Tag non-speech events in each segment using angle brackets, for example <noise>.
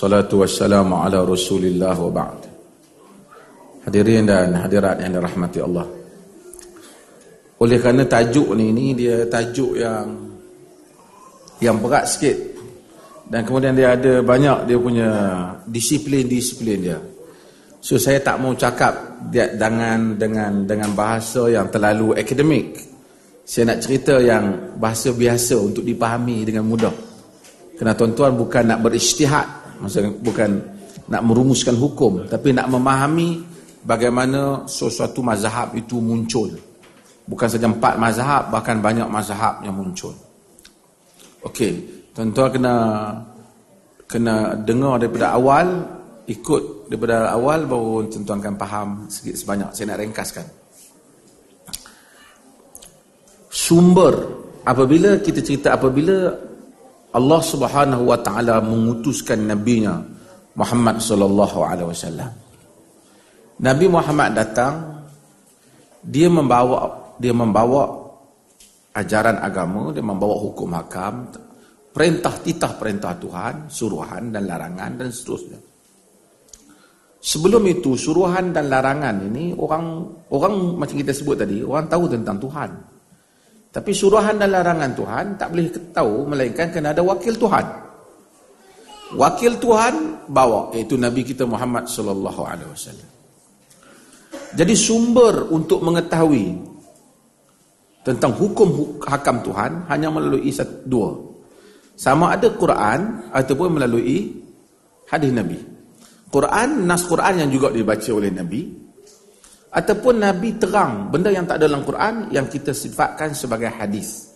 Salatu wassalamu ala rasulillah wa ba'd. Hadirin dan hadirat yang dirahmati Allah. Oleh kerana tajuk ni, ni dia tajuk yang Yang berat sikit. Dan kemudian dia ada banyak dia punya disiplin-disiplin dia. So saya tak mau cakap dia dengan dengan dengan bahasa yang terlalu akademik. Saya nak cerita yang bahasa biasa untuk dipahami dengan mudah. Kerana tuan-tuan bukan nak berijtihad Maksudnya bukan nak merumuskan hukum tapi nak memahami bagaimana sesuatu mazhab itu muncul. Bukan saja empat mazhab bahkan banyak mazhab yang muncul. Okey, tuan-tuan kena kena dengar daripada awal, ikut daripada awal baru tuan-tuan akan faham sedikit sebanyak. Saya nak ringkaskan. Sumber apabila kita cerita apabila Allah Subhanahu wa taala mengutuskan nabinya Muhammad sallallahu alaihi wasallam. Nabi Muhammad datang dia membawa dia membawa ajaran agama, dia membawa hukum hakam, perintah titah perintah Tuhan, suruhan dan larangan dan seterusnya. Sebelum itu suruhan dan larangan ini orang orang macam kita sebut tadi, orang tahu tentang Tuhan. Tapi suruhan dan larangan Tuhan tak boleh tahu melainkan kena ada wakil Tuhan. Wakil Tuhan bawa iaitu Nabi kita Muhammad sallallahu alaihi wasallam. Jadi sumber untuk mengetahui tentang hukum hakam Tuhan hanya melalui satu dua. Sama ada Quran ataupun melalui hadis Nabi. Quran nas Quran yang juga dibaca oleh Nabi ataupun Nabi terang benda yang tak ada dalam Quran yang kita sifatkan sebagai hadis.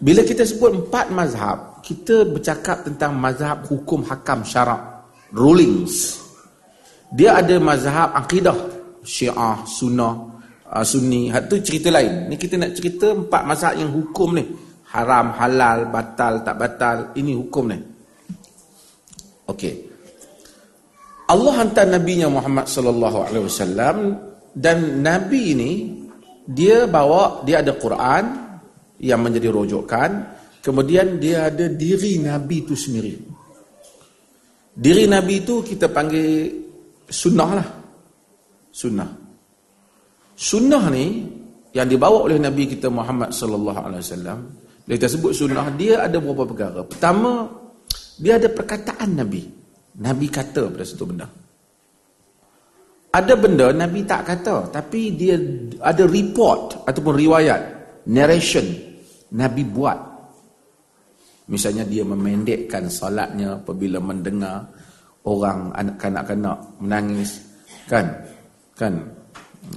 Bila kita sebut empat mazhab, kita bercakap tentang mazhab hukum hakam syarak, rulings. Dia ada mazhab akidah, syiah, sunnah, uh, sunni, itu cerita lain. Ni kita nak cerita empat mazhab yang hukum ni. Haram, halal, batal, tak batal, ini hukum ni. Okey. Allah hantar nabinya Muhammad sallallahu alaihi wasallam dan nabi ini dia bawa dia ada Quran yang menjadi rujukan kemudian dia ada diri nabi itu sendiri. Diri nabi itu kita panggil sunnah lah. Sunnah. Sunnah ni yang dibawa oleh nabi kita Muhammad sallallahu alaihi wasallam kita sebut sunnah dia ada beberapa perkara. Pertama dia ada perkataan nabi Nabi kata pada satu benda. Ada benda Nabi tak kata, tapi dia ada report ataupun riwayat, narration, Nabi buat. Misalnya dia memendekkan salatnya apabila mendengar orang anak kanak-kanak menangis. Kan? Kan?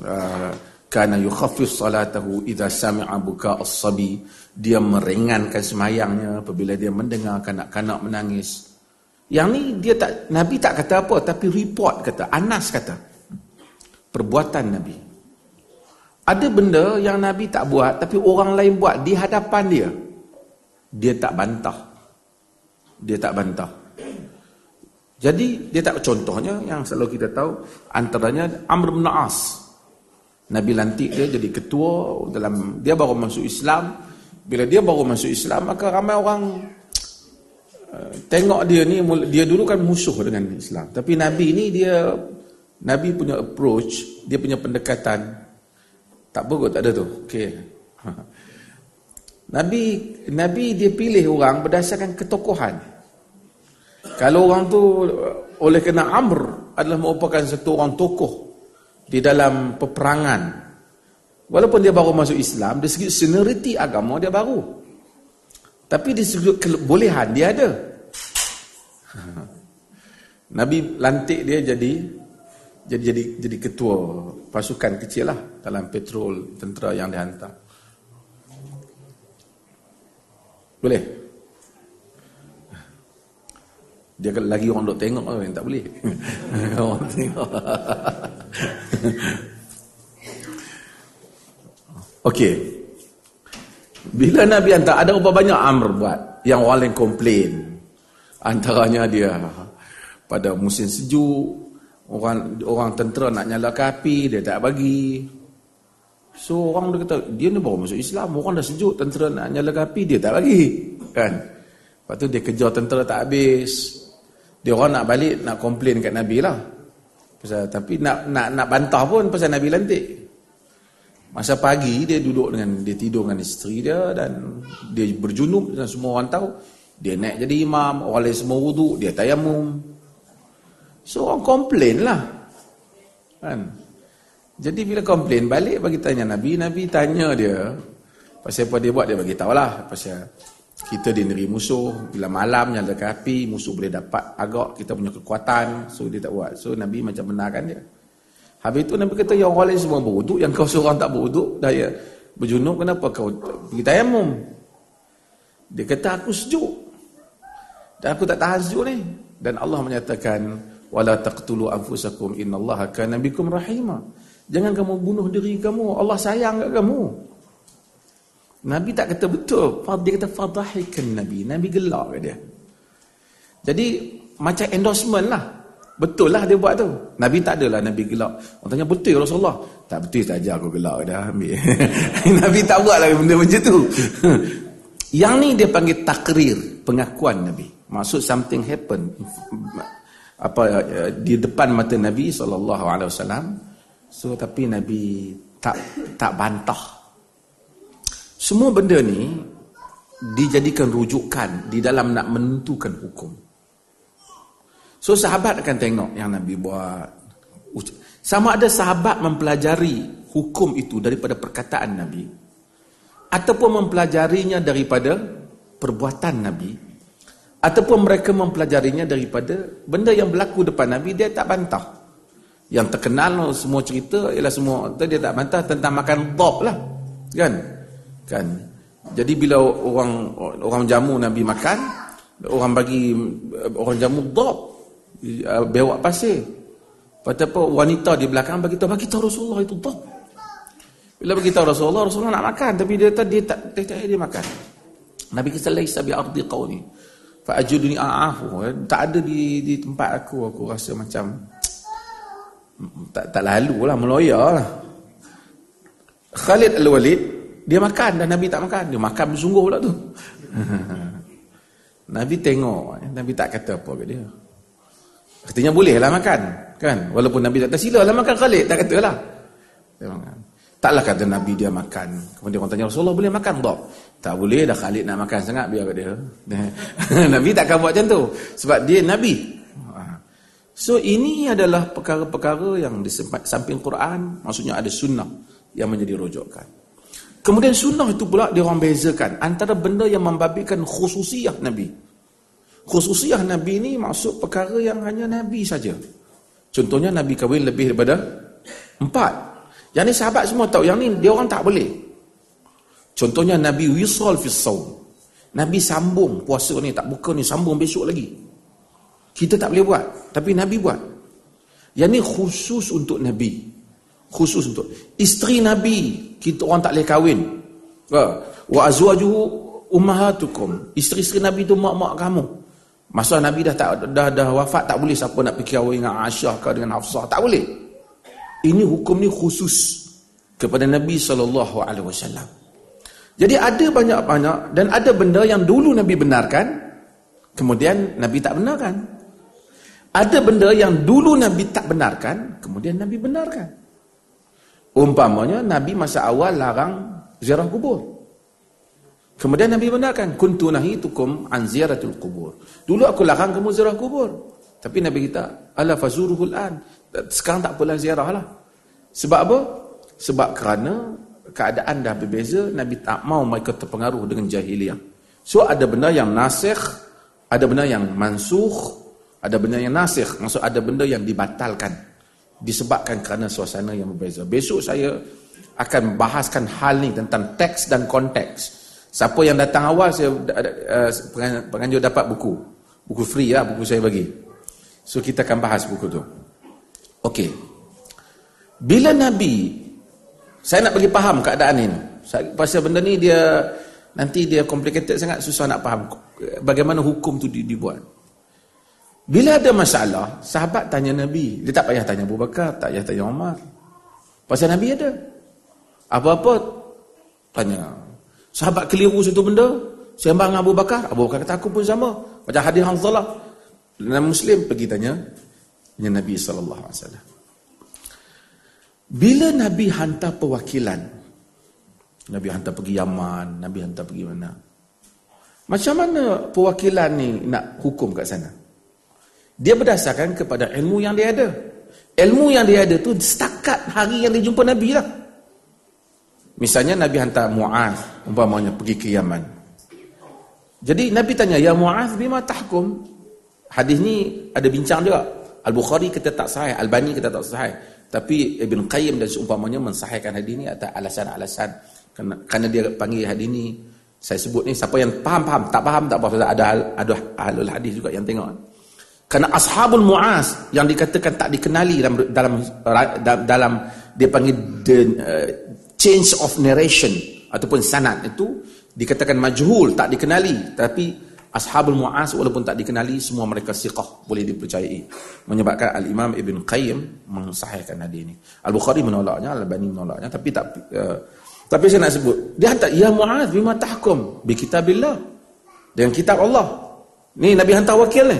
Uh, kana yukhaffif salatahu idza sami'a buka as-sabi dia meringankan semayangnya apabila dia mendengar kanak-kanak menangis yang ni dia tak Nabi tak kata apa tapi report kata, Anas kata. Perbuatan Nabi. Ada benda yang Nabi tak buat tapi orang lain buat di hadapan dia. Dia tak bantah. Dia tak bantah. Jadi dia tak contohnya yang selalu kita tahu antaranya Amr bin As. Nabi lantik dia jadi ketua dalam dia baru masuk Islam. Bila dia baru masuk Islam maka ramai orang tengok dia ni dia dulu kan musuh dengan Islam. Tapi nabi ni dia nabi punya approach dia punya pendekatan. Tak bagus tak ada tu. Okey. Nabi nabi dia pilih orang berdasarkan ketokohan. Kalau orang tu oleh kena amr adalah merupakan satu orang tokoh di dalam peperangan. Walaupun dia baru masuk Islam dari segi seniority agama dia baru tapi di sudut kebolehan dia ada. <laughs> Nabi lantik dia jadi jadi jadi jadi ketua pasukan kecil lah dalam petrol tentera yang dihantar. Boleh? Dia kalau lagi orang duk tengok yang tak boleh. <laughs> orang tengok. <laughs> Okey. Bila Nabi hantar, ada berapa banyak Amr buat yang orang lain komplain. Antaranya dia pada musim sejuk, orang orang tentera nak nyalakan api, dia tak bagi. So orang dia kata, dia ni baru masuk Islam, orang dah sejuk, tentera nak nyalakan api, dia tak bagi. Kan? Lepas tu dia kejar tentera tak habis. Dia orang nak balik nak komplain kat Nabi lah. Pasal, tapi nak nak nak bantah pun pasal Nabi lantik. Masa pagi dia duduk dengan dia tidur dengan isteri dia dan dia berjunub dan semua orang tahu dia naik jadi imam, orang lain semua wuduk, dia tayamum. So orang komplain lah. Kan? Jadi bila komplain balik bagi tanya Nabi, Nabi tanya dia pasal apa dia buat dia bagi tahulah pasal kita dineri musuh bila malam nyalakan api musuh boleh dapat agak kita punya kekuatan so dia tak buat so Nabi macam benarkan dia Habis itu Nabi kata, yang orang lain semua beruduk, yang kau seorang tak beruduk, daya berjunub, kenapa kau pergi tayamum? Dia kata, aku sejuk. Dan aku tak tahan sejuk ni. Dan Allah menyatakan, wala taqtulu anfusakum innallaha kana bikum rahima. Jangan kamu bunuh diri kamu, Allah sayang kat kamu. Nabi tak kata betul. Dia kata fadahikan Nabi. Nabi gelak ke dia. Jadi macam endorsement lah. Betul lah dia buat tu. Nabi tak adalah Nabi gelak. Orang tanya betul Rasulullah. Tak betul saja aku gelak dah ambil. <laughs> Nabi tak buat lagi benda macam tu. <laughs> Yang ni dia panggil takrir, pengakuan Nabi. Maksud something happen apa di depan mata Nabi wasallam. So tapi Nabi tak tak bantah. Semua benda ni dijadikan rujukan di dalam nak menentukan hukum. So sahabat akan tengok yang Nabi buat. Sama ada sahabat mempelajari hukum itu daripada perkataan Nabi. Ataupun mempelajarinya daripada perbuatan Nabi. Ataupun mereka mempelajarinya daripada benda yang berlaku depan Nabi, dia tak bantah. Yang terkenal semua cerita ialah semua, dia tak bantah tentang makan dop lah. Kan? Kan? Jadi bila orang orang jamu Nabi makan, orang bagi orang jamu uh, bewak pasir. Lepas apa wanita di belakang bagi tahu bagi tahu Rasulullah itu tak. Bila bagi tahu Rasulullah, Rasulullah nak makan tapi dia tak dia tak dia, tak, dia makan. Nabi kata laisa bi ardi qauli. Fa ajudni a'afu. Tak ada di di tempat aku aku rasa macam tak tak lalu lah meloya lah. Khalid Al-Walid dia makan dan Nabi tak makan. Dia makan bersungguh pula tu. <laughs> Nabi tengok, Nabi tak kata apa ke dia. Katanya bolehlah makan, kan? Walaupun Nabi kata silalah makan Khalid, tak katalah. Dia makan. Taklah kata Nabi dia makan. Kemudian orang tanya Rasulullah boleh makan tak? Tak boleh dah Khalid nak makan sangat biar kat dia. <laughs> Nabi takkan buat macam tu sebab dia Nabi. Ha. So ini adalah perkara-perkara yang di samping Quran, maksudnya ada sunnah yang menjadi rujukan. Kemudian sunnah itu pula dia orang bezakan antara benda yang membabikan khususiyah Nabi Khususiah Nabi ni maksud perkara yang hanya Nabi saja. Contohnya Nabi kahwin lebih daripada empat. Yang ni sahabat semua tahu. Yang ni dia orang tak boleh. Contohnya Nabi wisal fi Nabi sambung puasa ni tak buka ni sambung besok lagi. Kita tak boleh buat. Tapi Nabi buat. Yang ni khusus untuk Nabi. Khusus untuk. Isteri Nabi kita orang tak boleh kahwin. Wa azwajuhu ummahatukum. Isteri-isteri Nabi tu mak-mak kamu. Masa Nabi dah tak dah dah wafat tak boleh siapa nak pergi kahwin dengan Aisyah ke dengan Hafsah, tak boleh. Ini hukum ni khusus kepada Nabi sallallahu alaihi wasallam. Jadi ada banyak-banyak dan ada benda yang dulu Nabi benarkan kemudian Nabi tak benarkan. Ada benda yang dulu Nabi tak benarkan kemudian Nabi benarkan. Umpamanya Nabi masa awal larang ziarah kubur. Kemudian Nabi benarkan, kuntu nahitukum an ziyaratul kubur. Dulu aku larang kamu ziarah kubur. Tapi Nabi kita, ala fazuruhul an. Sekarang tak apalah ziarah lah. Sebab apa? Sebab kerana keadaan dah berbeza, Nabi tak mau mereka terpengaruh dengan jahiliah. So ada benda yang nasikh, ada benda yang mansuh, ada benda yang nasikh. Maksud ada benda yang dibatalkan. Disebabkan kerana suasana yang berbeza. Besok saya akan bahaskan hal ni tentang teks dan konteks. Siapa yang datang awal saya uh, penganjur dapat buku. Buku free ya, buku saya bagi. So kita akan bahas buku tu. Okey. Bila Nabi saya nak bagi faham keadaan ini. Pasal benda ni dia nanti dia complicated sangat susah nak faham bagaimana hukum tu dibuat. Bila ada masalah, sahabat tanya Nabi. Dia tak payah tanya Abu Bakar, tak payah tanya Umar. Pasal Nabi ada. Apa-apa tanya Sahabat keliru satu benda, sembang Abu Bakar, Abu Bakar kata aku pun sama. Macam hadis Hanzalah. dalam Muslim pergi tanya dengan Nabi wasallam. Bila Nabi hantar perwakilan, Nabi hantar pergi Yaman, Nabi hantar pergi mana? Macam mana perwakilan ni nak hukum kat sana? Dia berdasarkan kepada ilmu yang dia ada. Ilmu yang dia ada tu setakat hari yang dia jumpa Nabi lah. Misalnya Nabi hantar Mu'az, umpamanya pergi ke Yaman. Jadi Nabi tanya, Ya Mu'az, bima tahkum? Hadis ni ada bincang juga. Al-Bukhari kita tak sahih, Al-Bani kita tak sahih. Tapi Ibn Qayyim dan seumpamanya mensahihkan hadis ni atas alasan-alasan. Kerana, kerana dia panggil hadis ni saya sebut ni siapa yang faham-faham, tak faham tak apa ada ada ahlul hadis juga yang tengok. Karena ashabul muas yang dikatakan tak dikenali dalam dalam dalam, dalam dia panggil the uh, change of narration ataupun sanad itu dikatakan majhul tak dikenali tapi ashabul muas walaupun tak dikenali semua mereka siqah boleh dipercayai menyebabkan al imam ibn qayyim mensahihkan hadis ini al bukhari menolaknya al albani menolaknya tapi tak uh, tapi saya nak sebut, dia hantar, Ya Mu'ad, bima tahkum, bi kitabillah. Dengan kitab Allah. Ni Nabi hantar wakil ni.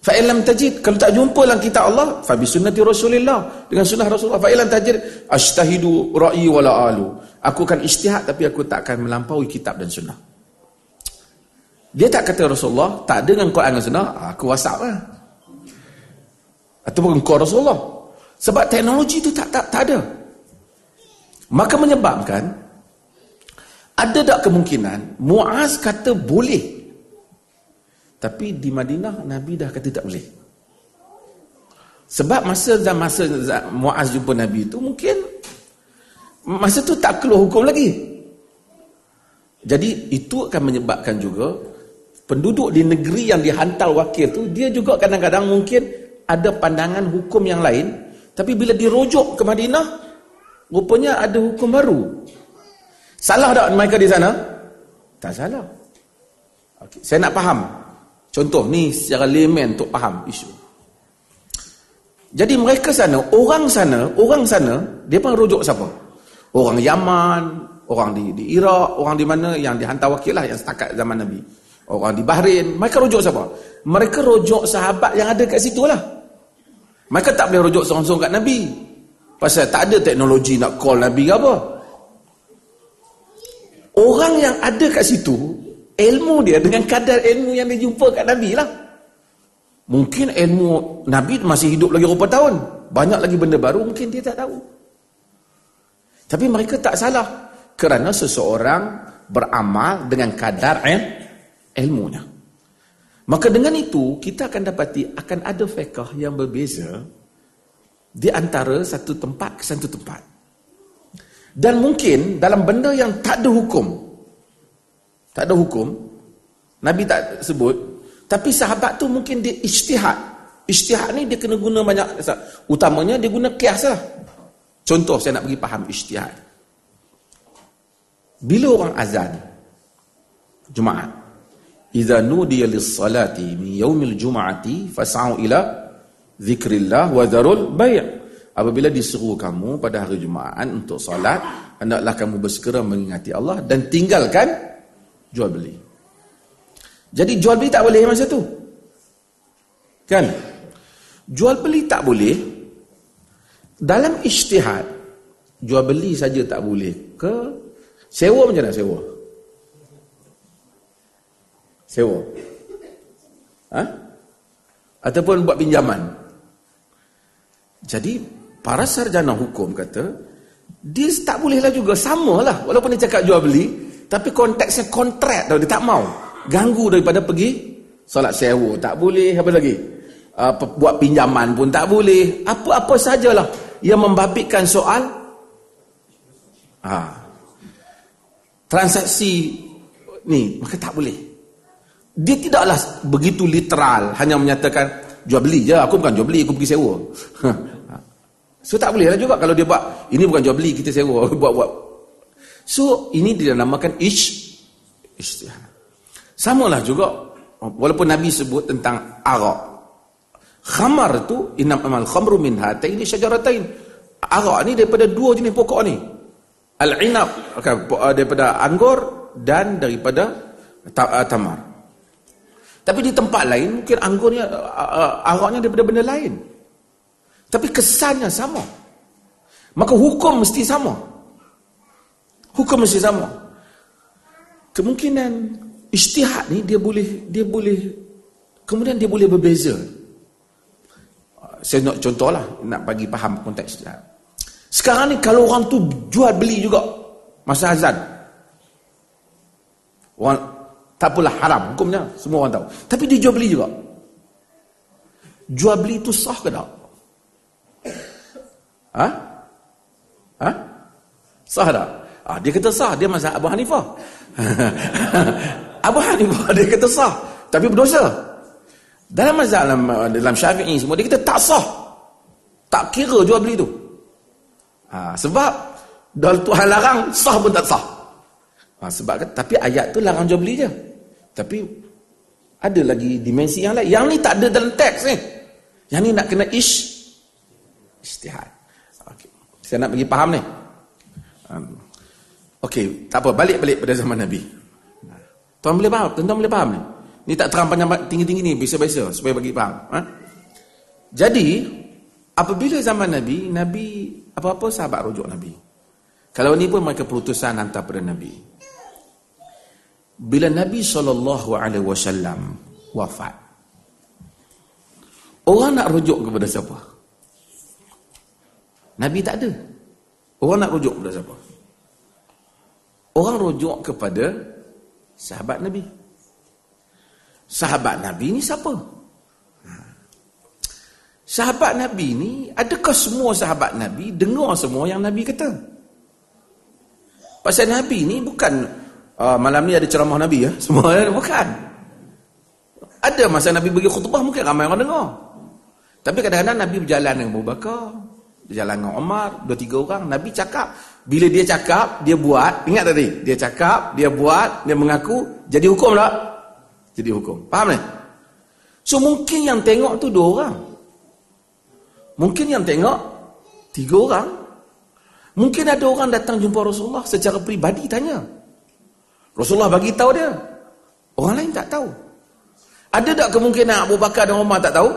Fa'ilam tajid, kalau tak jumpa dalam kitab Allah, fabi sunnati Rasulullah. Dengan sunnah Rasulullah. Fa'ilam tajid, ashtahidu ra'i wala alu. Aku akan istihad, tapi aku tak akan melampaui kitab dan sunnah. Dia tak kata Rasulullah, tak ada dengan Quran dan sunnah, aku whatsapp lah. Ataupun kau Rasulullah. Sebab teknologi tu tak, tak, tak ada. Maka menyebabkan ada tak kemungkinan Muaz kata boleh tapi di Madinah Nabi dah kata tak boleh. Sebab masa masa Muaz jumpa Nabi itu mungkin masa tu tak keluar hukum lagi. Jadi itu akan menyebabkan juga penduduk di negeri yang dihantar wakil tu dia juga kadang-kadang mungkin ada pandangan hukum yang lain tapi bila dirujuk ke Madinah Rupanya ada hukum baru. Salah tak mereka di sana? Tak salah. Okay. Saya nak faham. Contoh ni secara layman untuk faham isu. Jadi mereka sana, orang sana, orang sana, dia pun rujuk siapa? Orang Yaman, orang di, di Iraq, orang di mana yang dihantar wakil lah yang setakat zaman Nabi. Orang di Bahrain, mereka rujuk siapa? Mereka rujuk sahabat yang ada kat situ lah. Mereka tak boleh rujuk seorang-seorang kat Nabi. Pasal tak ada teknologi nak call Nabi ke apa. Orang yang ada kat situ, ilmu dia dengan kadar ilmu yang dia jumpa kat Nabi lah. Mungkin ilmu Nabi masih hidup lagi berapa tahun. Banyak lagi benda baru mungkin dia tak tahu. Tapi mereka tak salah. Kerana seseorang beramal dengan kadar il ilmunya. Maka dengan itu, kita akan dapati akan ada fiqah yang berbeza di antara satu tempat ke satu tempat. Dan mungkin dalam benda yang tak ada hukum, tak ada hukum, Nabi tak sebut, tapi sahabat tu mungkin dia ijtihad. Ijtihad ni dia kena guna banyak, utamanya dia guna kias lah. Contoh saya nak bagi faham ijtihad. Bila orang azan, Jumaat, Iza nudiya lis-salati min yaumil jum'ati fas'au ila zikrillah wa zarul bay' apabila diseru kamu pada hari Jumaat untuk solat hendaklah kamu bersegera mengingati Allah dan tinggalkan jual beli. Jadi jual beli tak boleh masa tu? Kan? Jual beli tak boleh dalam ijtihad jual beli saja tak boleh ke sewa macam mana sewa? Sewa. Ha? ataupun buat pinjaman. Jadi para sarjana hukum kata dia tak bolehlah juga samalah. Walaupun dia cakap jual beli tapi konteksnya kontrak tau dia tak mau. Ganggu daripada pergi solat sewa tak boleh apa lagi? Uh, buat pinjaman pun tak boleh. Apa-apa sajalah yang membabitkan soal ha, transaksi ni maka tak boleh. Dia tidaklah begitu literal hanya menyatakan jual beli je aku bukan jual beli aku pergi sewa. <laughs> So tak boleh lah juga kalau dia buat ini bukan jual beli kita sewa. <laughs> Buat-buat so ini dia namakan ish ishtihad samalah juga walaupun Nabi sebut tentang arak khamar tu inam amal khamru min hataini syajaratain arak ni daripada dua jenis pokok ni al-inab daripada anggur dan daripada tamar Tapi di tempat lain mungkin anggurnya uh, araknya daripada benda lain. Tapi kesannya sama. Maka hukum mesti sama. Hukum mesti sama. Kemungkinan ijtihad ni dia boleh dia boleh kemudian dia boleh berbeza. Saya nak contohlah nak bagi faham konteks. Sekarang ni kalau orang tu jual beli juga masa azan. Orang tak apalah haram hukumnya semua orang tahu. Tapi dia jual beli juga. Jual beli itu sah ke tak? Ha? Ha? Sah tak? Ah, dia kata sah, dia mazhab Abu Hanifah. <laughs> Abu Hanifah dia kata sah, tapi berdosa. Dalam mazhab dalam, dalam Syafi'i semua dia kata tak sah. Tak kira jual beli tu. Ha, sebab dal Tuhan larang sah pun tak sah. Ha, sebab tapi ayat tu larang jual beli je. Tapi ada lagi dimensi yang lain. Yang ni tak ada dalam teks ni. Yang ni nak kena ish istihad. Okay. Saya nak bagi faham ni. Um, Okey, tak apa, balik-balik pada zaman Nabi. Tuan boleh faham? Tuan boleh faham ni? Ni tak terang panjang tinggi-tinggi ni, biasa-biasa supaya bagi faham. Ha? Jadi, apabila zaman Nabi, Nabi apa-apa sahabat rujuk Nabi. Kalau ni pun mereka perutusan hantar pada Nabi. Bila Nabi SAW wafat, orang nak rujuk kepada siapa? Nabi tak ada. Orang nak rujuk kepada siapa? Orang rujuk kepada sahabat Nabi. Sahabat Nabi ni siapa? Ha. Sahabat Nabi ni, adakah semua sahabat Nabi dengar semua yang Nabi kata? Pasal Nabi ni bukan uh, malam ni ada ceramah Nabi ya, <laughs> semua bukan. Ada masa Nabi bagi khutbah mungkin ramai orang dengar. Tapi kadang-kadang Nabi berjalan dengan Abu Bakar, berjalan dengan Umar, dua tiga orang, Nabi cakap, bila dia cakap, dia buat. Ingat tadi? Dia cakap, dia buat, dia mengaku. Jadi hukum tak? Jadi hukum. Faham ni? So mungkin yang tengok tu dua orang. Mungkin yang tengok tiga orang. Mungkin ada orang datang jumpa Rasulullah secara peribadi tanya. Rasulullah bagi tahu dia. Orang lain tak tahu. Ada tak kemungkinan Abu Bakar dan Umar tak tahu?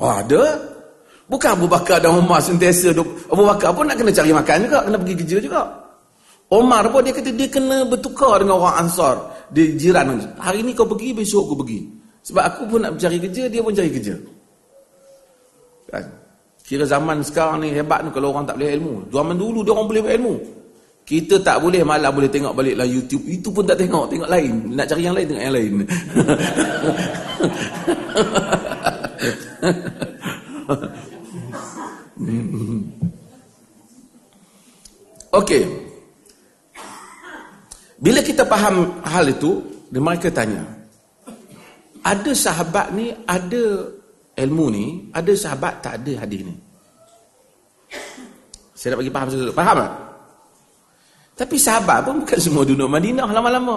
Oh, ada. Bukan Abu Bakar dan Umar sentiasa Abu Bakar pun nak kena cari makan juga, kena pergi kerja juga. Umar pun dia kata dia kena bertukar dengan orang Ansar di jiran. Hari ni kau pergi, besok aku pergi. Sebab aku pun nak cari kerja, dia pun cari kerja. Kan? Kira zaman sekarang ni hebat ni kalau orang tak boleh ilmu. Zaman dulu dia orang boleh ilmu. Kita tak boleh malam boleh tengok balik lah YouTube. Itu pun tak tengok, tengok lain. Nak cari yang lain, tengok yang lain. <laughs> Okey. Bila kita faham hal itu, mereka tanya. Ada sahabat ni, ada ilmu ni, ada sahabat tak ada hadis ni. Saya nak bagi faham sesuatu. Faham tak? Tapi sahabat pun bukan <laughs> semua duduk Madinah lama-lama.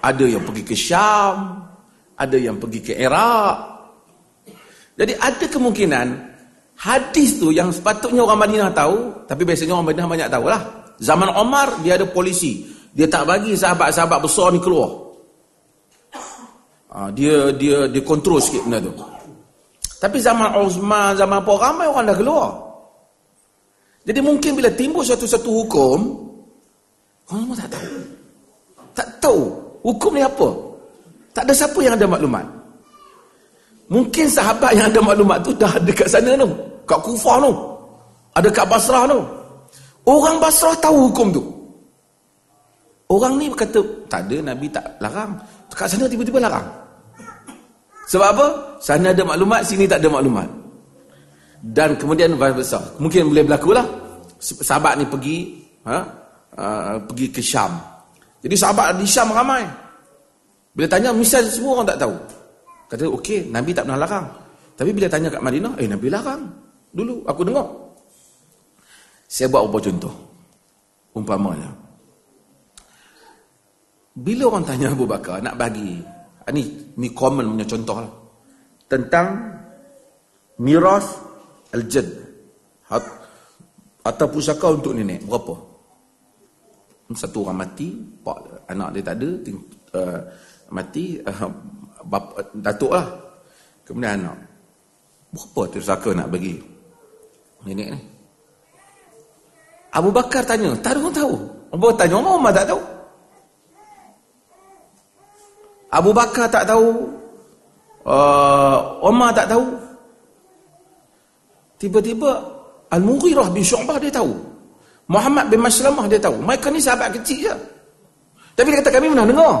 Ada yang pergi ke Syam, ada yang pergi ke Iraq. Jadi ada kemungkinan Hadis tu yang sepatutnya orang Madinah tahu, tapi biasanya orang Madinah banyak tahu lah. Zaman Omar, dia ada polisi. Dia tak bagi sahabat-sahabat besar ni keluar. Ha, dia dia dia kontrol sikit benda tu. Tapi zaman Osman, zaman apa, ramai orang dah keluar. Jadi mungkin bila timbul satu-satu hukum, orang semua tak tahu. Tak tahu hukum ni apa. Tak ada siapa yang ada maklumat. Mungkin sahabat yang ada maklumat tu dah dekat sana tu. Kat Kufah tu. Ada kat Basrah tu. Orang Basrah tahu hukum tu. Orang ni berkata, tak ada Nabi tak larang. Kat sana tiba-tiba larang. Sebab apa? Sana ada maklumat, sini tak ada maklumat. Dan kemudian besar. Mungkin boleh berlaku lah. Sahabat ni pergi ha? uh, pergi ke Syam. Jadi sahabat di Syam ramai. Bila tanya, misal semua orang tak tahu. Kata, okey, Nabi tak pernah larang. Tapi bila tanya kat Madinah, eh Nabi larang. Dulu, aku dengar. Saya buat beberapa contoh. Umpamanya. Bila orang tanya Abu Bakar, nak bagi. Ah, ni, ni common punya contoh lah. Tentang miras al-jad. Atau pusaka untuk nenek. Berapa? Satu orang mati, pak, anak dia tak ada, uh, mati, uh, bapa, datuk lah. Kemudian anak. Berapa tu saka nak bagi? Nenek ni. Abu Bakar tanya, tak ada orang tahu. Abu Bakar tanya, Umar, Umar tak tahu. Abu Bakar tak tahu. Uh, Umar tak tahu. Tiba-tiba Al-Mughirah bin Syu'bah dia tahu. Muhammad bin Maslamah dia tahu. Mereka ni sahabat kecil je. Tapi dia kata kami pernah dengar.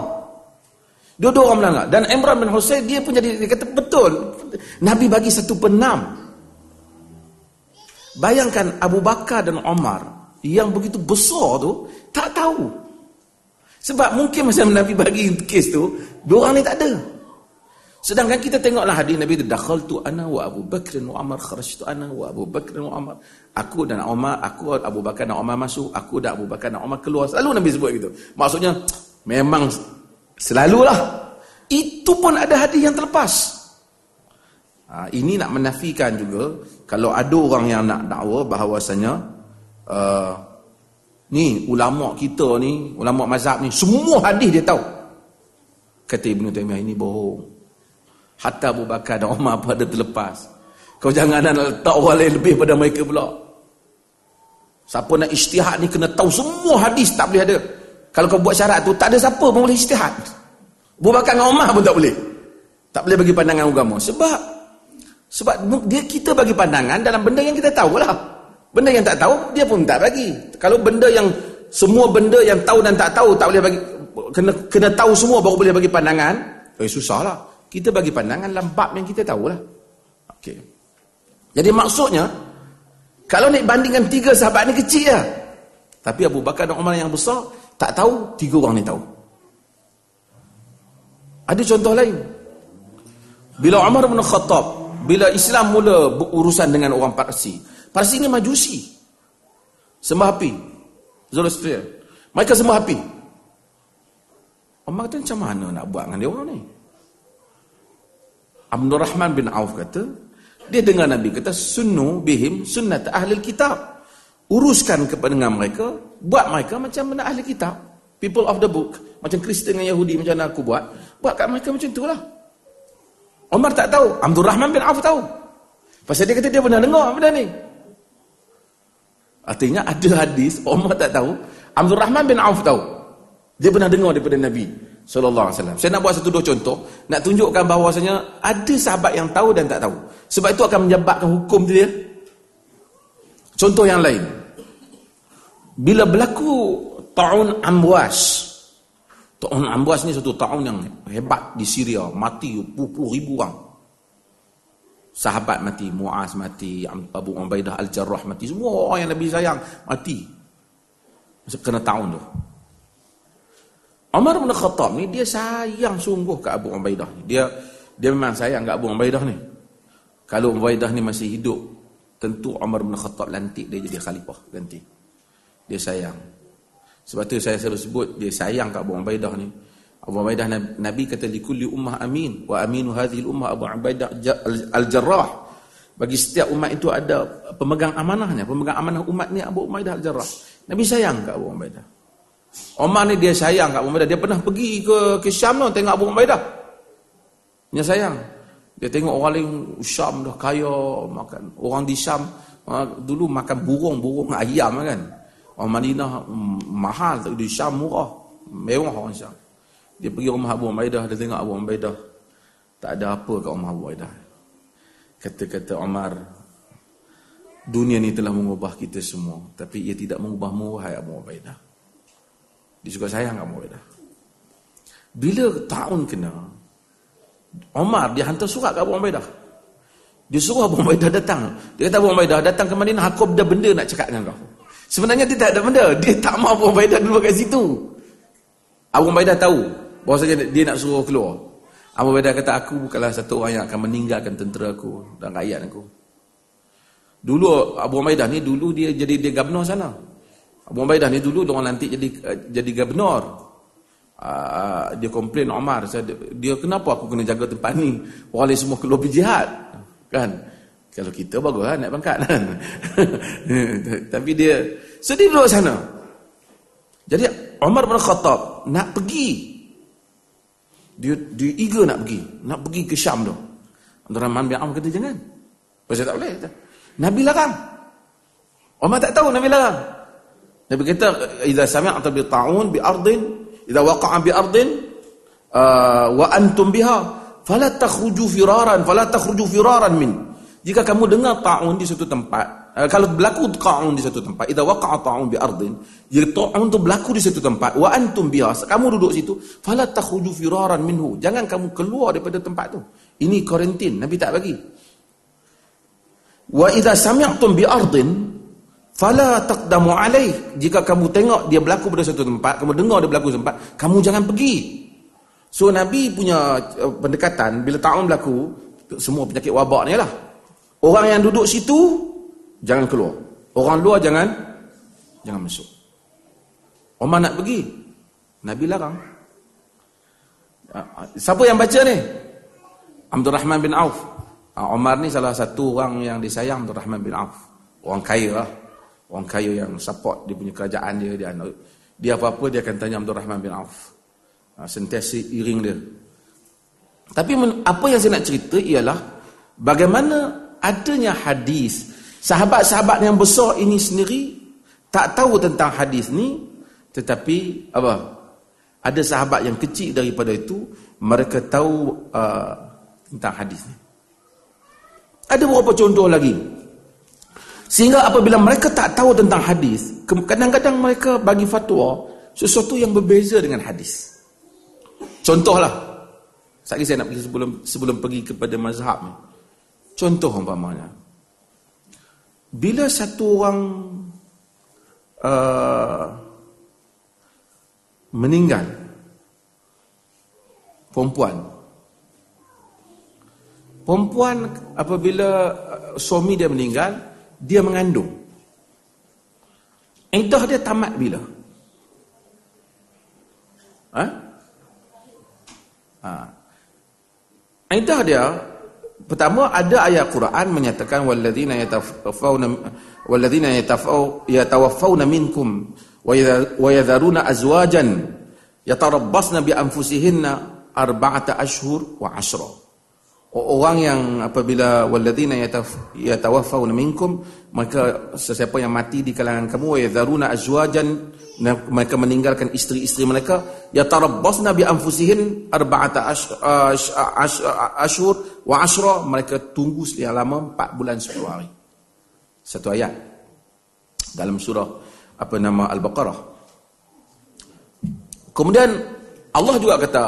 Dua-dua orang melanggar. Dan Imran bin Hussein dia pun jadi dia kata betul. Nabi bagi satu penam. Bayangkan Abu Bakar dan Omar yang begitu besar tu tak tahu. Sebab mungkin masa <laughs> Nabi bagi kes tu, dua orang ni tak ada. Sedangkan kita tengoklah hadis Nabi tu dakhaltu ana wa Abu Bakr wa Umar kharajtu ana wa Abu Bakr wa Umar. Aku dan Umar, aku Abu Bakar dan Umar masuk, aku dan Abu Bakar dan Umar keluar. Selalu Nabi sebut gitu. Maksudnya memang selalulah. Itu pun ada hadis yang terlepas. Ha, ini nak menafikan juga kalau ada orang yang nak dakwa bahawasanya uh, ni ulama kita ni, ulama mazhab ni semua hadis dia tahu. Kata Ibn Taymiyah ini bohong. Hatta Abu Bakar dan Umar pada terlepas. Kau jangan nak letak orang lain lebih pada mereka pula. Siapa nak isytihad ni kena tahu semua hadis tak boleh ada. Kalau kau buat syarat tu tak ada siapa pun boleh isytihad. Abu Bakar dan Umar pun tak boleh. Tak boleh bagi pandangan agama. Sebab sebab dia kita bagi pandangan dalam benda yang kita tahu lah. Benda yang tak tahu, dia pun tak bagi. Kalau benda yang, semua benda yang tahu dan tak tahu, tak boleh bagi, kena, kena tahu semua baru boleh bagi pandangan, eh susah lah. Kita bagi pandangan dalam bab yang kita tahu lah. Okay. Jadi maksudnya, kalau nak bandingkan tiga sahabat ni kecil lah. Tapi Abu Bakar dan Umar yang besar, tak tahu, tiga orang ni tahu. Ada contoh lain. Bila Umar bin Khattab bila Islam mula berurusan dengan orang Parsi. Parsi ni majusi. Sembah api. Zoroastrian. Mereka sembah api. Umar kata macam mana nak buat dengan dia orang ni? Abdul Rahman bin Auf kata, dia dengar Nabi kata, sunnu bihim sunnat ahli kitab. Uruskan kepada dengan mereka, buat mereka macam mana ahli kitab. People of the book. Macam Kristen dengan Yahudi macam mana aku buat. Buat kat mereka macam itulah. Umar tak tahu. Abdul Rahman bin Auf tahu. Pasal dia kata dia pernah dengar benda ni. Artinya ada hadis Umar tak tahu. Abdul Rahman bin Auf tahu. Dia pernah dengar daripada Nabi wasallam. Saya nak buat satu dua contoh nak tunjukkan bahawasanya ada sahabat yang tahu dan tak tahu. Sebab itu akan menyebabkan hukum dia. Contoh yang lain. Bila berlaku taun Amwas Tahun Ambas ni satu tahun yang hebat di Syria. Mati puluh ribu orang. Sahabat mati. Muaz mati. Abu Ubaidah Al-Jarrah mati. Semua orang yang Nabi sayang mati. Kena tahun tu. Umar bin Khattab ni dia sayang sungguh ke Abu Ubaidah. Dia dia memang sayang ke Abu Ubaidah ni. Kalau Ubaidah ni masih hidup, tentu Umar bin Khattab lantik dia jadi khalifah ganti. Dia sayang. Sebab tu saya selalu sebut dia sayang kat Abu Ubaidah ni. Abu Ubaidah Nabi kata likulli ummah amin wa aminu hadhihi ummah Abu Ubaidah al-Jarrah. Bagi setiap umat itu ada pemegang amanahnya, pemegang amanah umat ni Abu Ubaidah al-Jarrah. Nabi sayang kat Abu Ubaidah. Omar ni dia sayang kat Abu Ubaidah. Dia pernah pergi ke ke Syam tu tengok Abu Ubaidah. Dia sayang. Dia tengok orang lain Syam dah kaya makan. Orang di Syam uh, dulu makan burung-burung ayam kan. Orang Madinah mm, mahal, di Syam murah. Mewah orang Syam. Dia pergi rumah Abu Ubaidah, dia tengok Abu Ubaidah. Tak ada apa kat rumah Abu Ubaidah. Kata-kata Omar, dunia ni telah mengubah kita semua. Tapi ia tidak mengubahmu, wahai Abu Ubaidah. Dia juga sayang Abu Ubaidah. Bila tahun kena, Omar dia hantar surat ke Abu Ubaidah. Dia suruh Abu Ubaidah datang. Dia kata Abu Ubaidah datang ke Madinah, aku ada benda nak cakap dengan kau. Sebenarnya dia tak ada benda. Dia tak mahu Abu Ubaidah dulu kat situ. Abu Ubaidah tahu bahawasanya dia nak suruh keluar. Abu Ubaidah kata, aku bukanlah satu orang yang akan meninggalkan tentera aku dan rakyat aku. Dulu Abu Ubaidah ni, dulu dia jadi dia gubernur sana. Abu Ubaidah ni dulu orang nanti jadi jadi gubernur. Uh, dia komplain Omar dia kenapa aku kena jaga tempat ni orang lain semua keluar pergi jihad kan kalau kita bagus lah naik pangkat kan. <laughs> Tapi dia sedih duduk sana. Jadi Umar bin Khattab nak pergi. Dia, dia eager nak pergi. Nak pergi ke Syam tu. Abdul Rahman bin Auf kata jangan. Pasal tak boleh. Nabi larang. Umar tak tahu Nabi larang. Nabi kata, "Idza sami'ta bi ta'un bi ardin, idza waqa'a bi ardin uh, wa antum biha, fala takhruju firaran, fala takhruju firaran min." Jika kamu dengar ta'un di satu tempat, uh, kalau berlaku ta'un di satu tempat, idza waqa'a ta'un bi ardin, jika ta'un itu berlaku di satu tempat, wa antum biha, kamu duduk situ, fala takhruju firaran minhu. Jangan kamu keluar daripada tempat tu. Ini karantin, Nabi tak bagi. Wa idza sami'tum bi ardin fala taqdamu alaih. Jika kamu tengok dia berlaku pada satu tempat, kamu dengar dia berlaku tempat, kamu jangan pergi. So Nabi punya uh, pendekatan bila tahun berlaku semua penyakit wabak ni lah. Orang yang duduk situ jangan keluar. Orang luar jangan jangan masuk. Omar nak pergi. Nabi larang. Uh, uh, siapa yang baca ni? Abdul Rahman bin Auf. Omar ni salah satu orang yang disayang Abdul Rahman bin Auf. Orang kaya lah. Orang kaya yang support dia punya kerajaan dia. Dia, dia apa-apa dia akan tanya Abdul Rahman bin Auf. Sentiasa iring dia. Tapi apa yang saya nak cerita ialah bagaimana adanya hadis. Sahabat-sahabat yang besar ini sendiri tak tahu tentang hadis ni tetapi apa? Ada sahabat yang kecil daripada itu mereka tahu uh, tentang hadis ni. Ada beberapa contoh lagi. Sehingga apabila mereka tak tahu tentang hadis, kadang-kadang mereka bagi fatwa sesuatu yang berbeza dengan hadis. Contohlah. Saya nak pergi sebelum sebelum pergi kepada mazhab ni. Contoh umpamanya. Bila satu orang uh, meninggal perempuan Perempuan apabila uh, suami dia meninggal, dia mengandung. Iddah dia tamat bila? Ha? Ha. Iddah dia pertama ada ayat Quran menyatakan walladzina yatawaffawna walladzina yatawaffawna minkum wa yadharuna azwajan yatarabbasna bi anfusihinna arba'ata ashhur wa 'ashra orang yang apabila walladzina yatawaffawna minkum maka sesiapa yang mati di kalangan kamu yadharuna azwajan mereka meninggalkan isteri-isteri mereka yatarabbasna bi anfusihin arba'ata ashhur wa ashra mereka tunggu sekian lama 4 bulan 10 hari. Satu ayat. Dalam surah apa nama al-baqarah. Kemudian Allah juga kata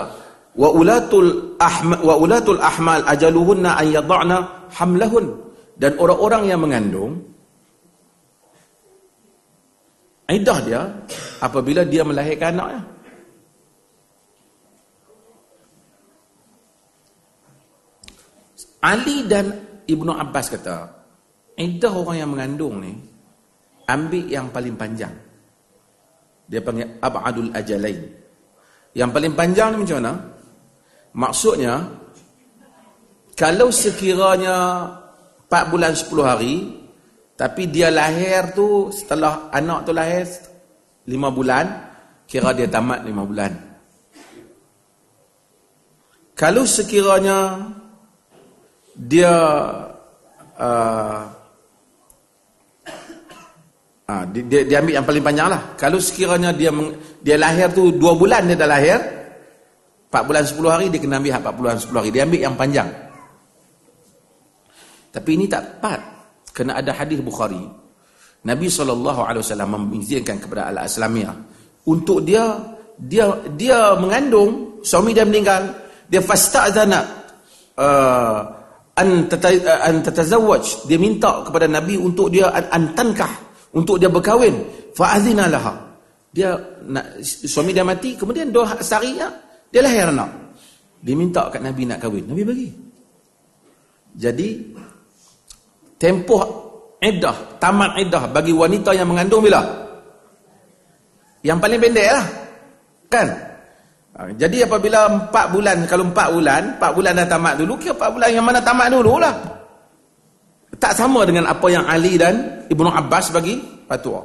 wa ulatul ahma wa ulatul ahmal ajaluhunna an yad'na hamlahun. Dan orang-orang yang mengandung iddah dia apabila dia melahirkan anaknya. Ali dan Ibnu Abbas kata iddah orang yang mengandung ni ambil yang paling panjang. Dia panggil abadul ajalain. Yang paling panjang ni macam mana Maksudnya kalau sekiranya 4 bulan 10 hari tapi dia lahir tu setelah anak tu lahir 5 bulan kira dia tamat 5 bulan. Kalau sekiranya dia uh, uh, dia, dia ambil yang paling panjang lah. Kalau sekiranya dia dia lahir tu 2 bulan dia dah lahir 4 bulan 10 hari dia kena ambil 4 bulan 10 hari. Dia ambil yang panjang. Tapi ini tak tepat. Kena ada hadis Bukhari. Nabi SAW mengizinkan kepada Al-Aslamiyah. Untuk dia, dia dia mengandung, suami dia meninggal. Dia fasta'zana uh, an, an tatazawaj. Dia minta kepada Nabi untuk dia an, tankah. Untuk dia berkahwin. Fa'azina laha. Dia nak, suami dia mati. Kemudian dua sehari ya, dia lahir anak. Dia minta kat Nabi nak kahwin. Nabi bagi. Jadi, tempoh iddah, tamat iddah bagi wanita yang mengandung bila? Yang paling pendek lah. Kan? Ha, jadi apabila empat bulan, kalau empat bulan, empat bulan dah tamat dulu, kira empat bulan yang mana tamat dulu lah. Tak sama dengan apa yang Ali dan Ibnu Abbas bagi fatwa.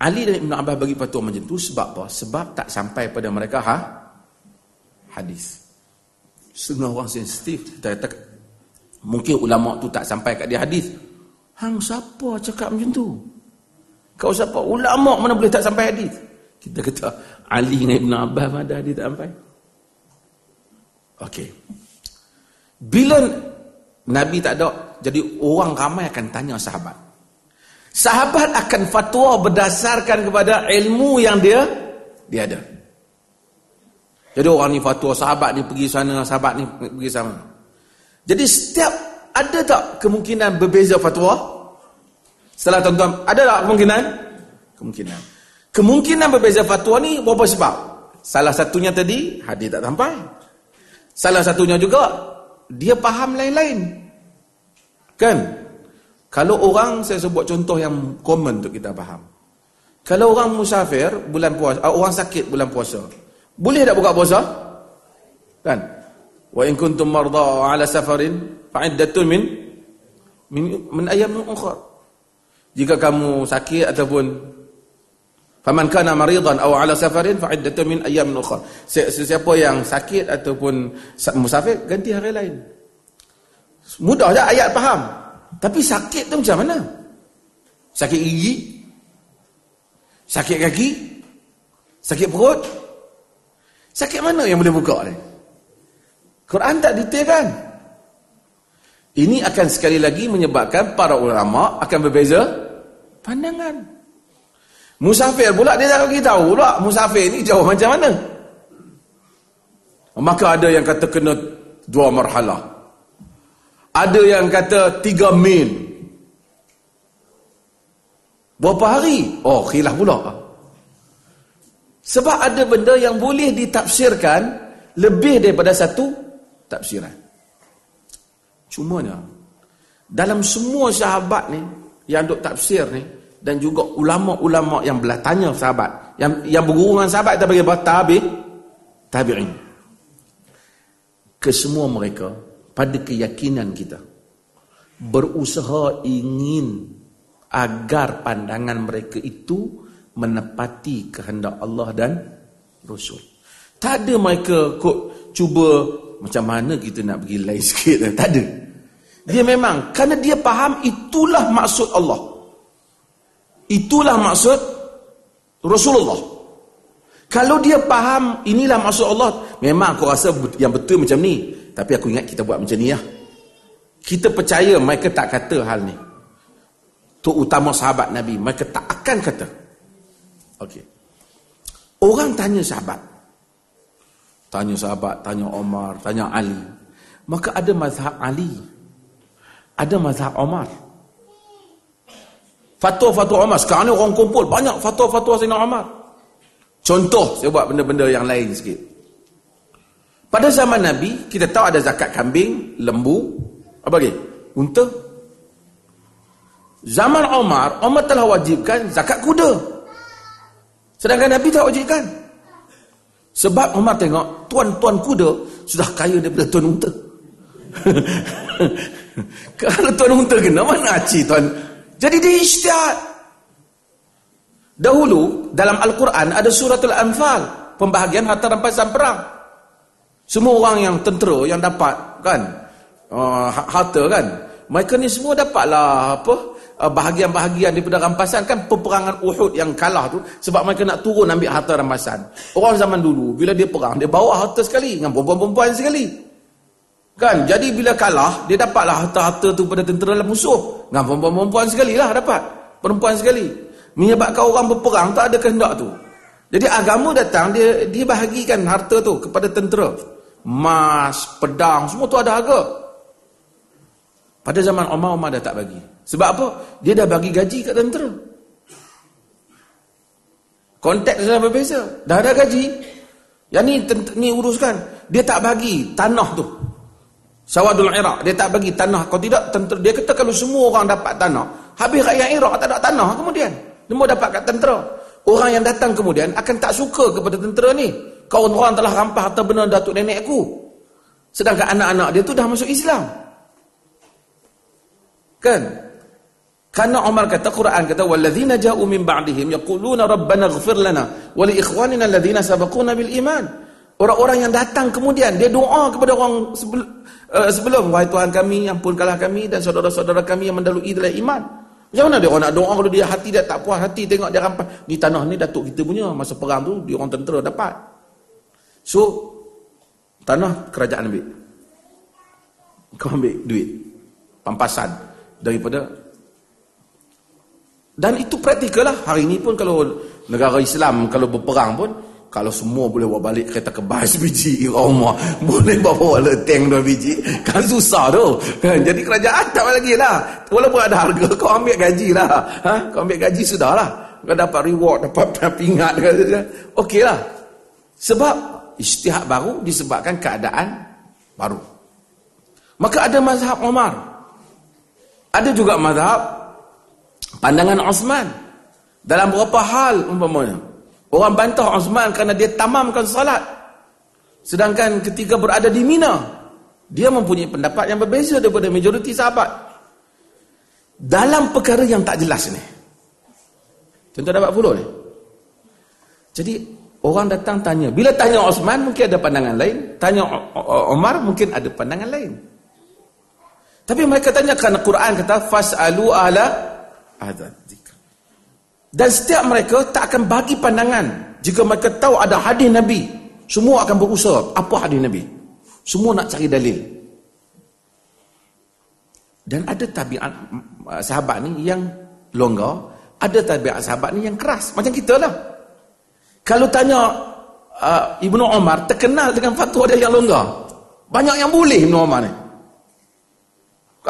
Ali dan Ibnu Abbas bagi fatwa macam tu sebab apa? Sebab tak sampai pada mereka ha? Hadis. Setengah orang sensitif. Kata, mungkin ulama tu tak sampai kat dia hadis. Hang siapa cakap macam tu? Kau siapa? Ulama mana boleh tak sampai hadis? Kita kata, Ali dengan Ibn Abbas ada hadis tak sampai? Okey. Bila Nabi tak ada, jadi orang ramai akan tanya sahabat. Sahabat akan fatwa berdasarkan kepada ilmu yang dia dia ada. Jadi orang ni fatwa sahabat ni pergi sana, sahabat ni pergi sana. Jadi setiap ada tak kemungkinan berbeza fatwa? Setelah tuan-tuan, ada tak kemungkinan? Kemungkinan. Kemungkinan berbeza fatwa ni berapa sebab? Salah satunya tadi, hadis tak sampai. Salah satunya juga, dia faham lain-lain. Kan? Kalau orang, saya sebut contoh yang common untuk kita faham. Kalau orang musafir, bulan puasa, uh, orang sakit bulan puasa, boleh tak buka puasa? Kan? Wa in kuntum marda ala safarin fa'iddatun min min, min ayyamin ukhra. Jika kamu sakit ataupun faman kana maridan aw ala safarin fa'iddatun min ayyamin ukhra. Sesiapa yang sakit ataupun musafir ganti hari lain. Mudah je ayat faham. Tapi sakit tu macam mana? Sakit gigi? Sakit kaki? Sakit perut? Sakit mana yang boleh buka ni? Quran tak detailkan. Ini akan sekali lagi menyebabkan para ulama akan berbeza pandangan. Musafir pula dia tak tahu pula musafir ni jauh macam mana. Maka ada yang kata kena dua marhalah. Ada yang kata tiga mil. Berapa hari? Oh, khilaf pula. Sebab ada benda yang boleh ditafsirkan lebih daripada satu tafsiran. Cumanya dalam semua sahabat ni yang duk tafsir ni dan juga ulama-ulama yang belah tanya sahabat yang yang berguru dengan sahabat kita apa tabi tabi'in kesemua mereka pada keyakinan kita berusaha ingin agar pandangan mereka itu menepati kehendak Allah dan Rasul. Tak ada mereka kok cuba macam mana kita nak pergi lain <laughs> sikit. Tak ada. Dia memang, kerana dia faham itulah maksud Allah. Itulah maksud Rasulullah. Kalau dia faham inilah maksud Allah, memang aku rasa yang betul macam ni. Tapi aku ingat kita buat macam ni ya. Kita percaya mereka tak kata hal ni. Tu utama sahabat Nabi, mereka tak akan kata. Okey. Orang tanya sahabat. Tanya sahabat, tanya Omar, tanya Ali. Maka ada mazhab Ali. Ada mazhab Omar. Fatwa-fatwa Omar. Sekarang ni orang kumpul. Banyak fatwa-fatwa Sayyidina Omar. Contoh, saya buat benda-benda yang lain sikit. Pada zaman Nabi, kita tahu ada zakat kambing, lembu, apa lagi? Unta. Zaman Omar, Omar telah wajibkan zakat kuda. Sedangkan Nabi tak wajibkan. Sebab Umar tengok tuan-tuan kuda sudah kaya daripada tuan unta. <laughs> Kalau tuan unta kena mana aci tuan? Jadi dia isytihad. Dahulu dalam Al-Quran ada suratul Anfal, pembahagian harta rampasan perang. Semua orang yang tentera yang dapat kan uh, harta kan, mereka ni semua dapatlah apa? Uh, bahagian-bahagian daripada rampasan kan peperangan Uhud yang kalah tu sebab mereka nak turun ambil harta rampasan. Orang zaman dulu bila dia perang dia bawa harta sekali dengan perempuan-perempuan sekali. Kan? Jadi bila kalah dia dapatlah harta-harta tu pada tentera musuh dengan perempuan-perempuan sekali lah dapat. Perempuan sekali. Menyebabkan orang berperang tak ada kehendak tu. Jadi agama datang dia dia bahagikan harta tu kepada tentera. Mas, pedang semua tu ada harga. Pada zaman Umar Umar dah tak bagi. Sebab apa? Dia dah bagi gaji kat tentera. Konteks dah berbeza. Dah ada gaji. Yang ni ni uruskan. Dia tak bagi tanah tu. Sawadul Iraq. Dia tak bagi tanah. Kalau tidak, tentera. dia kata kalau semua orang dapat tanah. Habis rakyat Iraq tak ada tanah kemudian. Semua dapat kat tentera. Orang yang datang kemudian akan tak suka kepada tentera ni. Kau orang telah rampas harta benar datuk nenek aku. Sedangkan anak-anak dia tu dah masuk Islam. Kan? Karena Umar kata Quran kata walladzina ja'u min ba'dihim yaquluna rabbana ighfir lana wa li ikhwanina alladhina sabaquna bil iman. Orang-orang yang datang kemudian dia doa kepada orang sebelum, uh, sebelum wahai Tuhan kami ampunkanlah kami dan saudara-saudara kami yang mendalui dalam iman. Macam mana dia orang nak doa kalau dia hati dia tak puas hati tengok dia rampas di tanah ni datuk kita punya masa perang tu dia orang tentera dapat. So tanah kerajaan ambil. Kau ambil duit pampasan daripada dan itu praktikal lah. Hari ini pun kalau negara Islam kalau berperang pun kalau semua boleh bawa balik kereta kebas <laughs> biji rumah boleh bawa leteng dua biji. Kan susah tu. Kan? Jadi kerajaan tak lagi lah. Walaupun ada harga <laughs> kau ambil gaji lah. Ha? kau ambil gaji sudah lah. Kau dapat reward <laughs> dapat pingat ok lah. Sebab istihad baru disebabkan keadaan baru. Maka ada mazhab Umar ada juga mazhab pandangan Osman dalam beberapa hal umpamanya Orang bantah Osman kerana dia tamamkan salat. Sedangkan ketika berada di Mina, dia mempunyai pendapat yang berbeza daripada majoriti sahabat. Dalam perkara yang tak jelas ni. Contoh dapat follow ni. Jadi orang datang tanya. Bila tanya Osman mungkin ada pandangan lain. Tanya Omar mungkin ada pandangan lain. Tapi mereka tanya kerana Quran kata fas'alu ala adzan. Dan setiap mereka tak akan bagi pandangan jika mereka tahu ada hadis Nabi. Semua akan berusaha. Apa hadis Nabi? Semua nak cari dalil. Dan ada tabiat uh, sahabat ni yang longgar, ada tabiat sahabat ni yang keras. Macam kita lah. Kalau tanya uh, Ibnu Omar terkenal dengan fatwa dia yang longgar. Banyak yang boleh Ibnu Omar ni.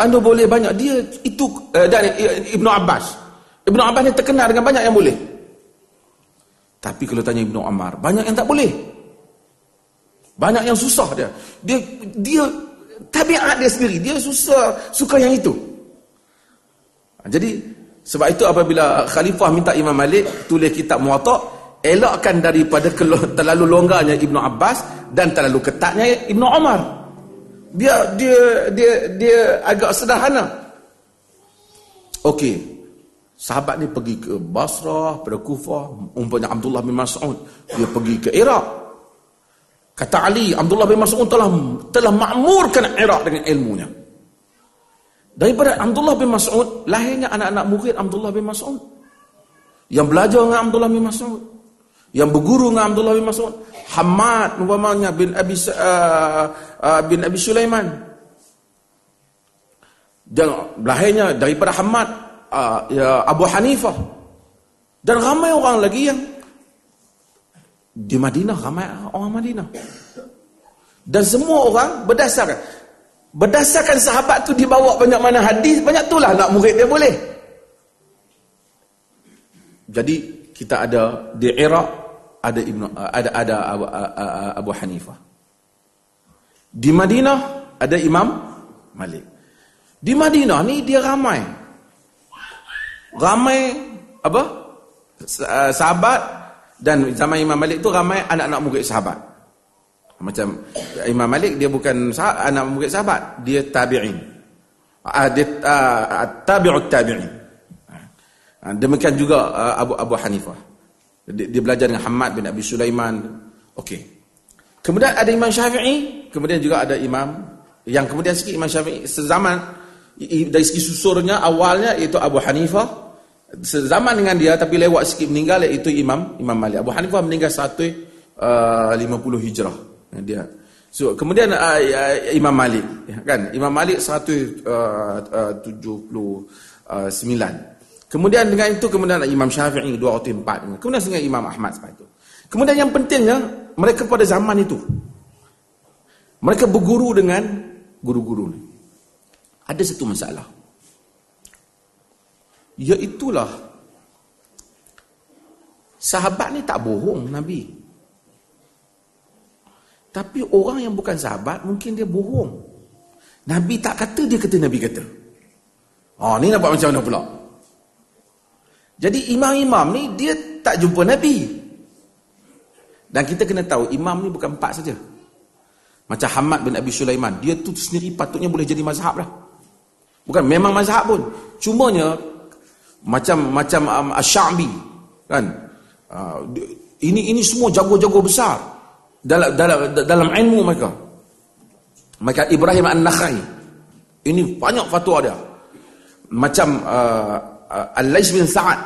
Anda boleh banyak. Dia itu uh, dan Ibnu Abbas. Ibnu Abbas ni terkenal dengan banyak yang boleh. Tapi kalau tanya Ibnu Ammar, banyak yang tak boleh. Banyak yang susah dia. Dia dia tabiat dia sendiri, dia susah suka yang itu. Ha, jadi sebab itu apabila khalifah minta Imam Malik tulis kitab Muwatta, elakkan daripada terlalu longgarnya Ibnu Abbas dan terlalu ketatnya Ibnu Umar. Dia dia dia dia agak sederhana. Okey, Sahabat ni pergi ke Basrah, pada Kufah, umpamanya Abdullah bin Mas'ud, dia pergi ke Iraq. Kata Ali, Abdullah bin Mas'ud telah telah makmurkan Iraq dengan ilmunya. Daripada Abdullah bin Mas'ud, lahirnya anak-anak murid Abdullah bin Mas'ud. Yang belajar dengan Abdullah bin Mas'ud. Yang berguru dengan Abdullah bin Mas'ud. Hamad, umpamanya bin Abi, uh, uh, bin Abi Sulaiman. Dan lahirnya daripada Hamad, uh, ya Abu Hanifah dan ramai orang lagi yang di Madinah ramai orang Madinah dan semua orang berdasarkan berdasarkan sahabat tu dibawa banyak mana hadis banyak itulah nak murid dia boleh jadi kita ada di Iraq ada Ibnu ada ada Abu, Abu Hanifah. Di Madinah ada Imam Malik. Di Madinah ni dia ramai. Ramai apa? Sahabat dan zaman Imam Malik tu ramai anak-anak murid sahabat. Macam Imam Malik dia bukan sahabat, anak murid sahabat dia tabi'in. Uh, dia tabi'ut tabi'in demikian juga uh, Abu Abu Hanifah. Dia, belajar dengan Hamad bin Abi Sulaiman. Okey. Kemudian ada Imam Syafi'i kemudian juga ada Imam yang kemudian sikit Imam Syafi'i sezaman dari segi susurnya awalnya itu Abu Hanifah. Sezaman dengan dia tapi lewat sikit meninggal iaitu Imam Imam Malik. Abu Hanifah meninggal 150 uh, Hijrah. Dia so kemudian uh, uh, Imam Malik. Kan? Imam Malik 179 uh, uh, uh, kemudian dengan itu kemudian Imam Syafi'i 204 kemudian dengan Imam Ahmad sebab itu kemudian yang pentingnya mereka pada zaman itu mereka berguru dengan guru-guru ni ada satu masalah. Iaitulah sahabat ni tak bohong Nabi. Tapi orang yang bukan sahabat mungkin dia bohong. Nabi tak kata dia kata Nabi kata. Oh ni nampak macam mana pula? Jadi imam-imam ni dia tak jumpa Nabi. Dan kita kena tahu imam ni bukan empat saja. Macam Hamad bin Abi Sulaiman, dia tu sendiri patutnya boleh jadi mazhab lah. Bukan memang mazhab pun. Cumanya macam macam um, Asy-Sya'bi kan. Uh, ini ini semua jago-jago besar. dalam dalam dalam ilmu mereka. Maka Ibrahim An-Nakhai ini banyak fatwa dia. Macam uh, Al-Lais bin Sa'ad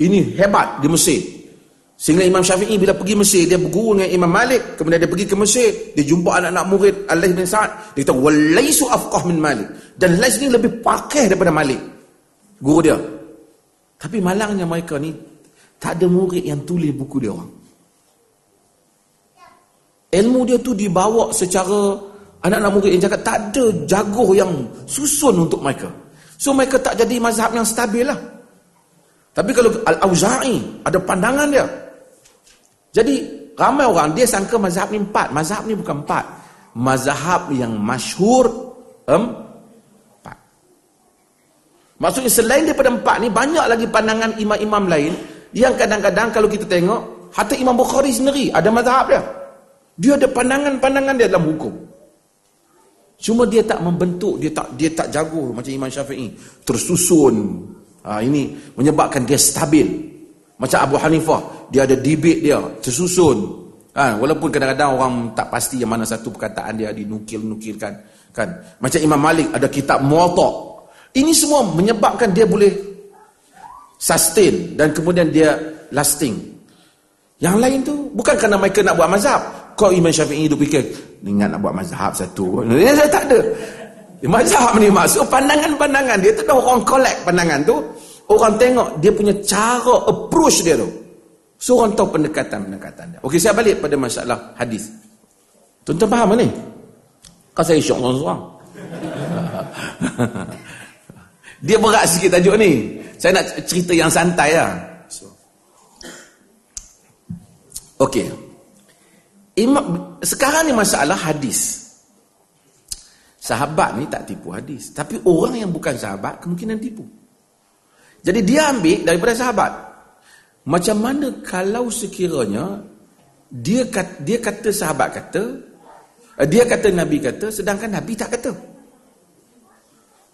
ini hebat di Mesir. Sehingga Imam Syafi'i bila pergi Mesir dia berguru dengan Imam Malik, kemudian dia pergi ke Mesir, dia jumpa anak-anak murid Al-Lais bin Sa'ad, dia kata walaisu afqah min Malik. Dan Lais ni lebih pakeh daripada Malik. Guru dia. Tapi malangnya mereka ni tak ada murid yang tulis buku dia orang. Ilmu dia tu dibawa secara anak-anak murid yang cakap tak ada jago yang susun untuk mereka. So mereka tak jadi mazhab yang stabil lah. Tapi kalau Al-Auza'i ada pandangan dia. Jadi ramai orang dia sangka mazhab ni empat. Mazhab ni bukan empat. Mazhab yang masyhur empat. Maksudnya selain daripada empat ni banyak lagi pandangan imam-imam lain yang kadang-kadang kalau kita tengok, hatta Imam Bukhari sendiri ada mazhab dia. Dia ada pandangan-pandangan dia dalam hukum. Cuma dia tak membentuk, dia tak dia tak jago macam Imam Syafi'i. Tersusun. Ha, ini menyebabkan dia stabil. Macam Abu Hanifah, dia ada debate dia, tersusun. Ha, walaupun kadang-kadang orang tak pasti yang mana satu perkataan dia dinukil-nukilkan. Kan? Macam Imam Malik ada kitab Muwatta. Ini semua menyebabkan dia boleh sustain dan kemudian dia lasting. Yang lain tu bukan kerana mereka nak buat mazhab. Kau Imam Syafi'i tu fikir ingat nak buat mazhab satu. Dia tak ada. Mazhab ni maksud pandangan-pandangan dia tu dah orang collect pandangan tu. Orang tengok dia punya cara approach dia tu. So orang tahu pendekatan-pendekatan dia. Okey saya balik pada masalah hadis. Tuan-tuan faham ni? Kau saya syok orang-orang. <laughs> dia berat sikit tajuk ni. Saya nak cerita yang santai lah. Okey. Sekarang ni masalah hadis. Sahabat ni tak tipu hadis. Tapi orang yang bukan sahabat kemungkinan tipu. Jadi dia ambil daripada sahabat. Macam mana kalau sekiranya dia kata, dia kata sahabat kata, eh, dia kata Nabi kata, sedangkan Nabi tak kata.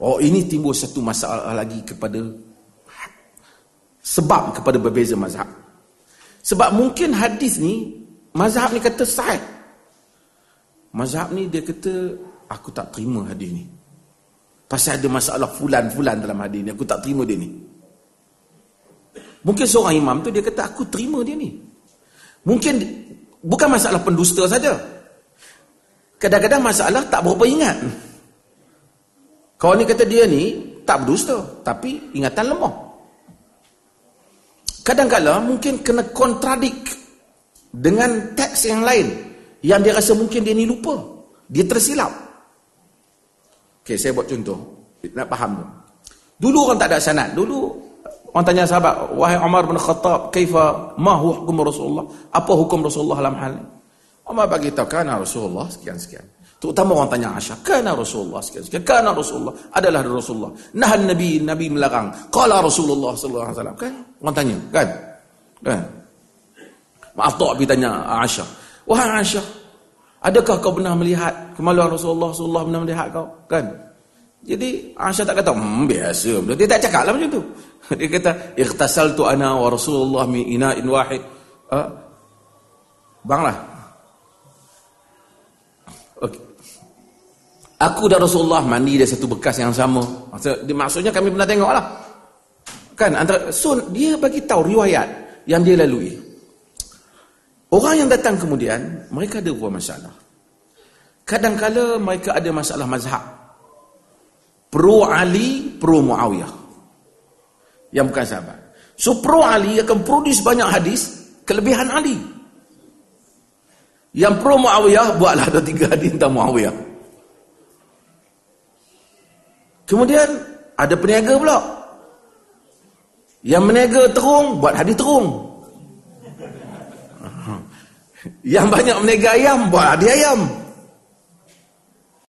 Oh ini timbul satu masalah lagi kepada sebab kepada berbeza mazhab. Sebab mungkin hadis ni mazhab ni kata sahih. Mazhab ni dia kata aku tak terima hadis ni. Pasal ada masalah fulan-fulan dalam hadis ni aku tak terima dia ni. Mungkin seorang imam tu dia kata aku terima dia ni. Mungkin bukan masalah pendusta saja. Kadang-kadang masalah tak berapa ingat. Kau ni kata dia ni tak berdusta tapi ingatan lemah. Kadang-kadang mungkin kena kontradik dengan teks yang lain yang dia rasa mungkin dia ni lupa. Dia tersilap. Okey, saya buat contoh. Nak faham tu. Dulu orang tak ada sanad. Dulu orang tanya sahabat, "Wahai Umar bin Khattab, kaifa ma hukum Rasulullah? Apa hukum Rasulullah dalam hal ini?" Umar bagi tahu kan Rasulullah sekian-sekian. Terutama orang tanya Aisyah, kana Rasulullah sekian sekian. Kana Rasulullah adalah Rasulullah. Nah Nabi Nabi melarang. Qala Rasulullah sallallahu alaihi wasallam. Kan? Orang tanya, kan? Kan? Maaf tak pergi tanya Aisyah. Wahai Aisyah, adakah kau pernah melihat kemaluan Rasulullah sallallahu pernah melihat kau? Kan? Jadi Aisyah tak kata, hmm, biasa. Dia tak cakap lah macam tu. <laughs> Dia kata, ikhtasaltu ana wa Rasulullah mi ina'in wahid. Uh, banglah. Okay. Aku dan Rasulullah mandi dari satu bekas yang sama. Maksudnya kami pernah tengok lah. Kan antara so dia bagi tahu riwayat yang dia lalui. Orang yang datang kemudian mereka ada dua masalah. Kadang-kala mereka ada masalah mazhab. Pro Ali, pro Muawiyah. Yang bukan sahabat. So pro Ali akan produce banyak hadis kelebihan Ali. Yang pro Muawiyah buatlah ada tiga hadis tentang Muawiyah. Kemudian ada peniaga pula. Yang meniaga terung buat hadis terung. Yang banyak meniaga ayam buat hadis ayam.